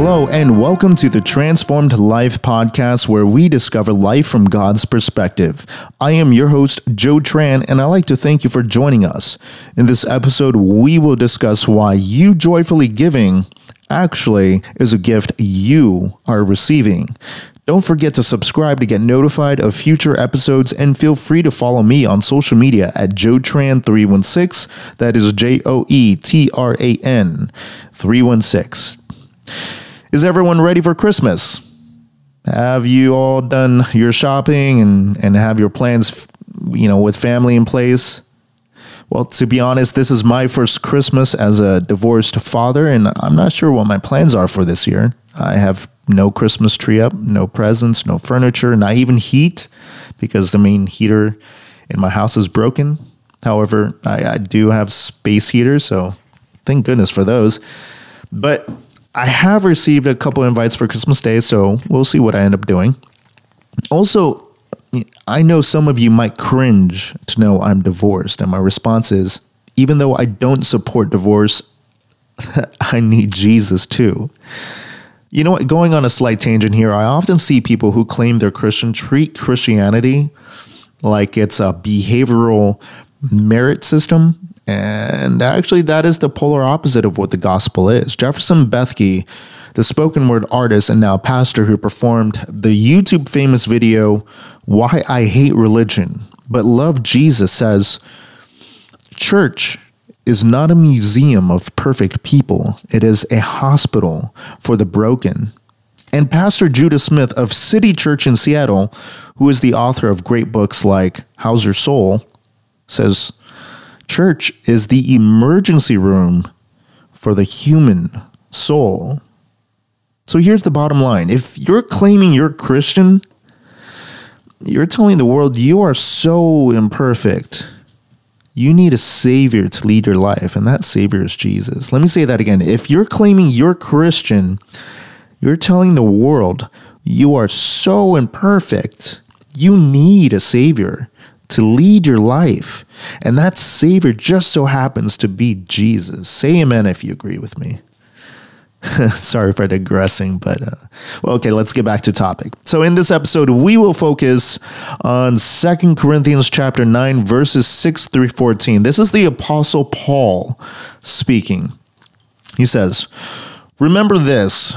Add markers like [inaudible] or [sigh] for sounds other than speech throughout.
Hello, and welcome to the Transformed Life podcast, where we discover life from God's perspective. I am your host, Joe Tran, and I'd like to thank you for joining us. In this episode, we will discuss why you joyfully giving actually is a gift you are receiving. Don't forget to subscribe to get notified of future episodes and feel free to follow me on social media at JoeTran316. That is J O E T R A N 316. Is everyone ready for Christmas? Have you all done your shopping and, and have your plans, you know, with family in place? Well, to be honest, this is my first Christmas as a divorced father, and I'm not sure what my plans are for this year. I have no Christmas tree up, no presents, no furniture, not even heat because the main heater in my house is broken. However, I, I do have space heaters, so thank goodness for those. But I have received a couple invites for Christmas Day, so we'll see what I end up doing. Also, I know some of you might cringe to know I'm divorced, and my response is even though I don't support divorce, [laughs] I need Jesus too. You know what? Going on a slight tangent here, I often see people who claim they're Christian treat Christianity like it's a behavioral merit system. And actually, that is the polar opposite of what the gospel is. Jefferson Bethke, the spoken word artist and now pastor who performed the YouTube famous video, Why I Hate Religion But Love Jesus, says, Church is not a museum of perfect people, it is a hospital for the broken. And Pastor Judah Smith of City Church in Seattle, who is the author of great books like How's Your Soul, says church is the emergency room for the human soul. So here's the bottom line if you're claiming you're Christian, you're telling the world you are so imperfect you need a savior to lead your life, and that savior is Jesus. Let me say that again. If you're claiming you're Christian, you're telling the world you are so imperfect, you need a savior to lead your life. And that savior just so happens to be Jesus. Say amen if you agree with me. [laughs] Sorry for digressing, but uh, well, okay, let's get back to topic. So in this episode, we will focus on Second Corinthians chapter 9 verses 6 through 14. This is the apostle Paul speaking. He says, "Remember this,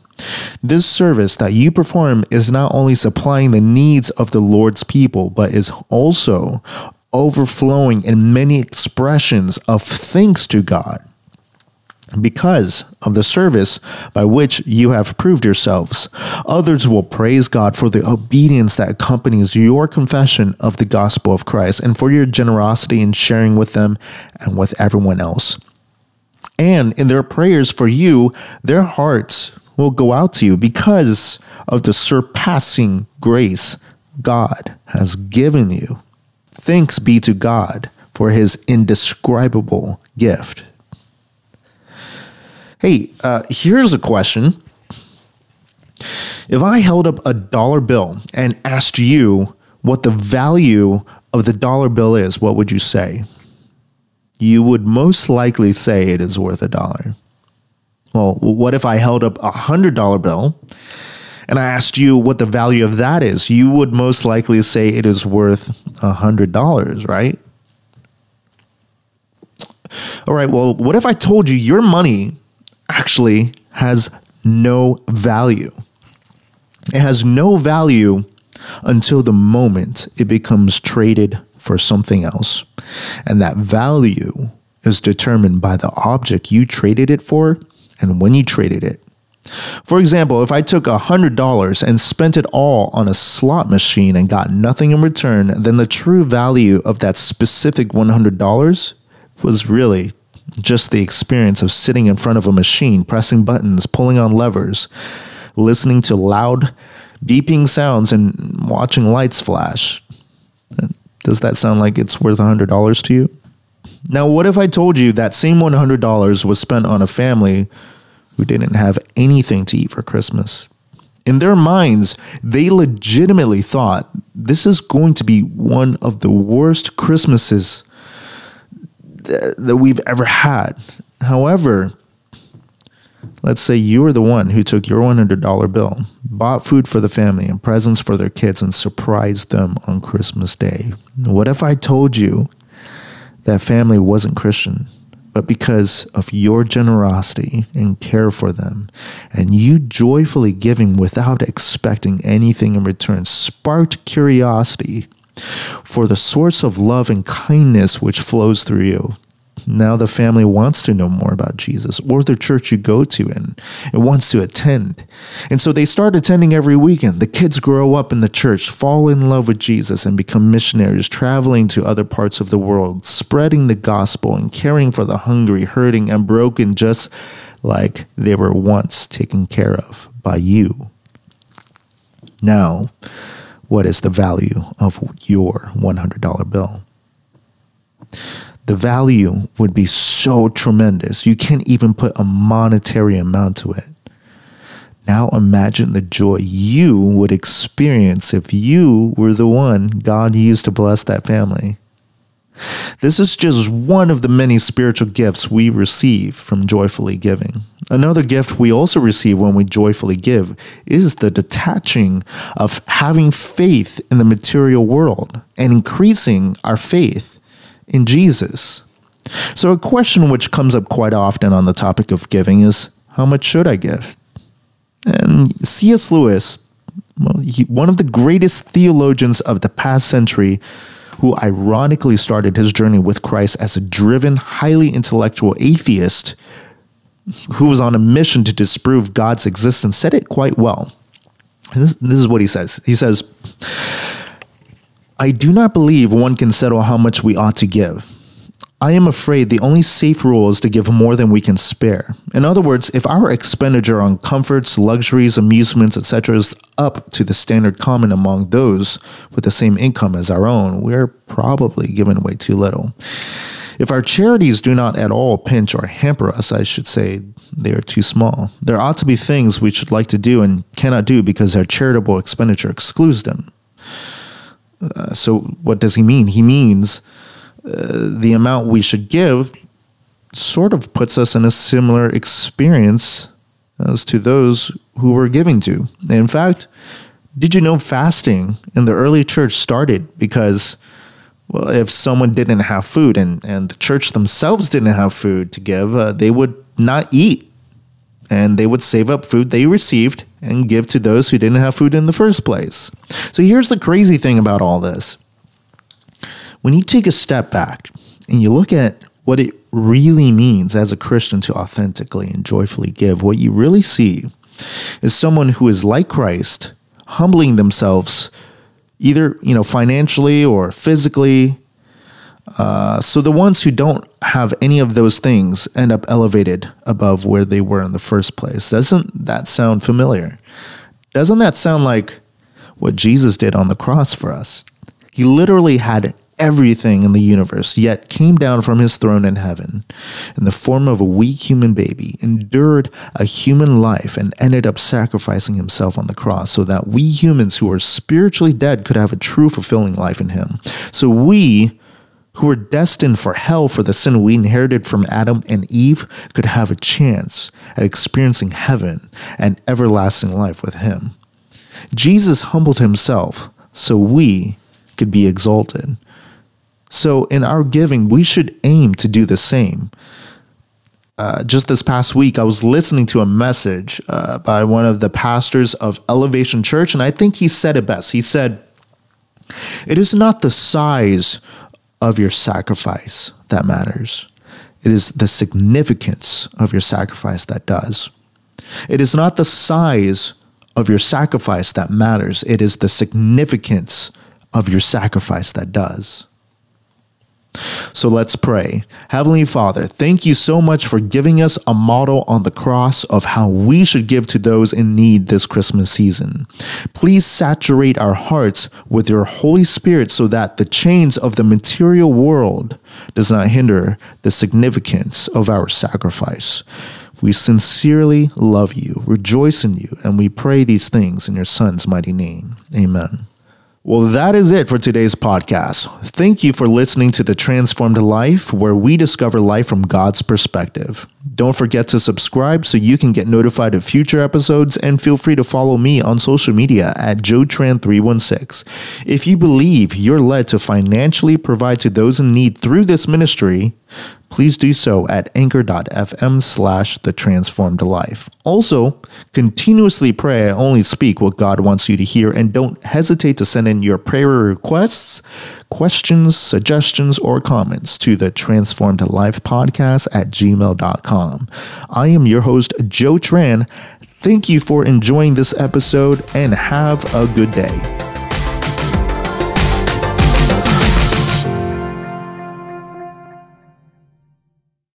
This service that you perform is not only supplying the needs of the Lord's people, but is also overflowing in many expressions of thanks to God because of the service by which you have proved yourselves. Others will praise God for the obedience that accompanies your confession of the gospel of Christ and for your generosity in sharing with them and with everyone else. And in their prayers for you, their hearts will go out to you because of the surpassing grace God has given you. Thanks be to God for his indescribable gift. Hey, uh, here's a question. If I held up a dollar bill and asked you what the value of the dollar bill is, what would you say? You would most likely say it is worth a dollar. Well, what if I held up a hundred dollar bill and I asked you what the value of that is? You would most likely say it is worth a hundred dollars, right? All right, well, what if I told you your money actually has no value? It has no value until the moment it becomes traded for something else. And that value is determined by the object you traded it for and when you traded it. For example, if I took $100 and spent it all on a slot machine and got nothing in return, then the true value of that specific $100 was really just the experience of sitting in front of a machine, pressing buttons, pulling on levers, listening to loud beeping sounds, and watching lights flash. Does that sound like it's worth $100 to you? Now, what if I told you that same $100 was spent on a family who didn't have anything to eat for Christmas? In their minds, they legitimately thought this is going to be one of the worst Christmases th- that we've ever had. However, let's say you were the one who took your $100 bill, bought food for the family and presents for their kids, and surprised them on Christmas Day. What if I told you that family wasn't Christian, but because of your generosity and care for them, and you joyfully giving without expecting anything in return, sparked curiosity for the source of love and kindness which flows through you. Now the family wants to know more about Jesus or the church you go to and it wants to attend. And so they start attending every weekend. The kids grow up in the church, fall in love with Jesus, and become missionaries, traveling to other parts of the world, spreading the gospel and caring for the hungry, hurting, and broken, just like they were once taken care of by you. Now, what is the value of your $100 bill? The value would be so tremendous. You can't even put a monetary amount to it. Now imagine the joy you would experience if you were the one God used to bless that family. This is just one of the many spiritual gifts we receive from joyfully giving. Another gift we also receive when we joyfully give is the detaching of having faith in the material world and increasing our faith in Jesus. So, a question which comes up quite often on the topic of giving is how much should I give? And C.S. Lewis, well, he, one of the greatest theologians of the past century, who ironically started his journey with Christ as a driven, highly intellectual atheist who was on a mission to disprove God's existence, said it quite well. This, this is what he says. He says, I do not believe one can settle how much we ought to give. I am afraid the only safe rule is to give more than we can spare. In other words, if our expenditure on comforts, luxuries, amusements, etc. is up to the standard common among those with the same income as our own, we're probably giving away too little. If our charities do not at all pinch or hamper us, I should say they are too small. There ought to be things we should like to do and cannot do because our charitable expenditure excludes them. Uh, so, what does he mean? He means uh, the amount we should give sort of puts us in a similar experience as to those who we're giving to. In fact, did you know fasting in the early church started because, well, if someone didn't have food and, and the church themselves didn't have food to give, uh, they would not eat and they would save up food they received and give to those who didn't have food in the first place. So here's the crazy thing about all this. When you take a step back and you look at what it really means as a Christian to authentically and joyfully give, what you really see is someone who is like Christ, humbling themselves either, you know, financially or physically uh, so the ones who don't have any of those things end up elevated above where they were in the first place. Doesn't that sound familiar? Doesn't that sound like what Jesus did on the cross for us? He literally had everything in the universe, yet came down from his throne in heaven in the form of a weak human baby, endured a human life, and ended up sacrificing himself on the cross so that we humans who are spiritually dead could have a true fulfilling life in him. So we who were destined for hell for the sin we inherited from Adam and Eve could have a chance at experiencing heaven and everlasting life with Him. Jesus humbled Himself so we could be exalted. So, in our giving, we should aim to do the same. uh, just this past week, I was listening to a message uh, by one of the pastors of Elevation Church, and I think he said it best. He said, It is not the size of your sacrifice that matters, it is the significance of your sacrifice that does. It is not the size of your sacrifice that matters, it is the significance of your sacrifice that does. So let's pray. Heavenly Father, thank you so much for giving us a model on the cross of how we should give to those in need this Christmas season. Please saturate our hearts with your Holy Spirit so that the chains of the material world does not hinder the significance of our sacrifice. We sincerely love you, rejoice in you, and we pray these things in your Son's mighty name. Amen. Well, that is it for today's podcast. Thank you for listening to The Transformed Life, where we discover life from God's perspective. Don't forget to subscribe so you can get notified of future episodes, and feel free to follow me on social media at JoeTran316. If you believe you're led to financially provide to those in need through this ministry, please do so at anchor.fm slash the transformed life. Also, continuously pray only speak what God wants you to hear and don't hesitate to send in your prayer requests, questions, suggestions, or comments to the transformed life podcast at gmail.com. I am your host, Joe Tran. Thank you for enjoying this episode and have a good day.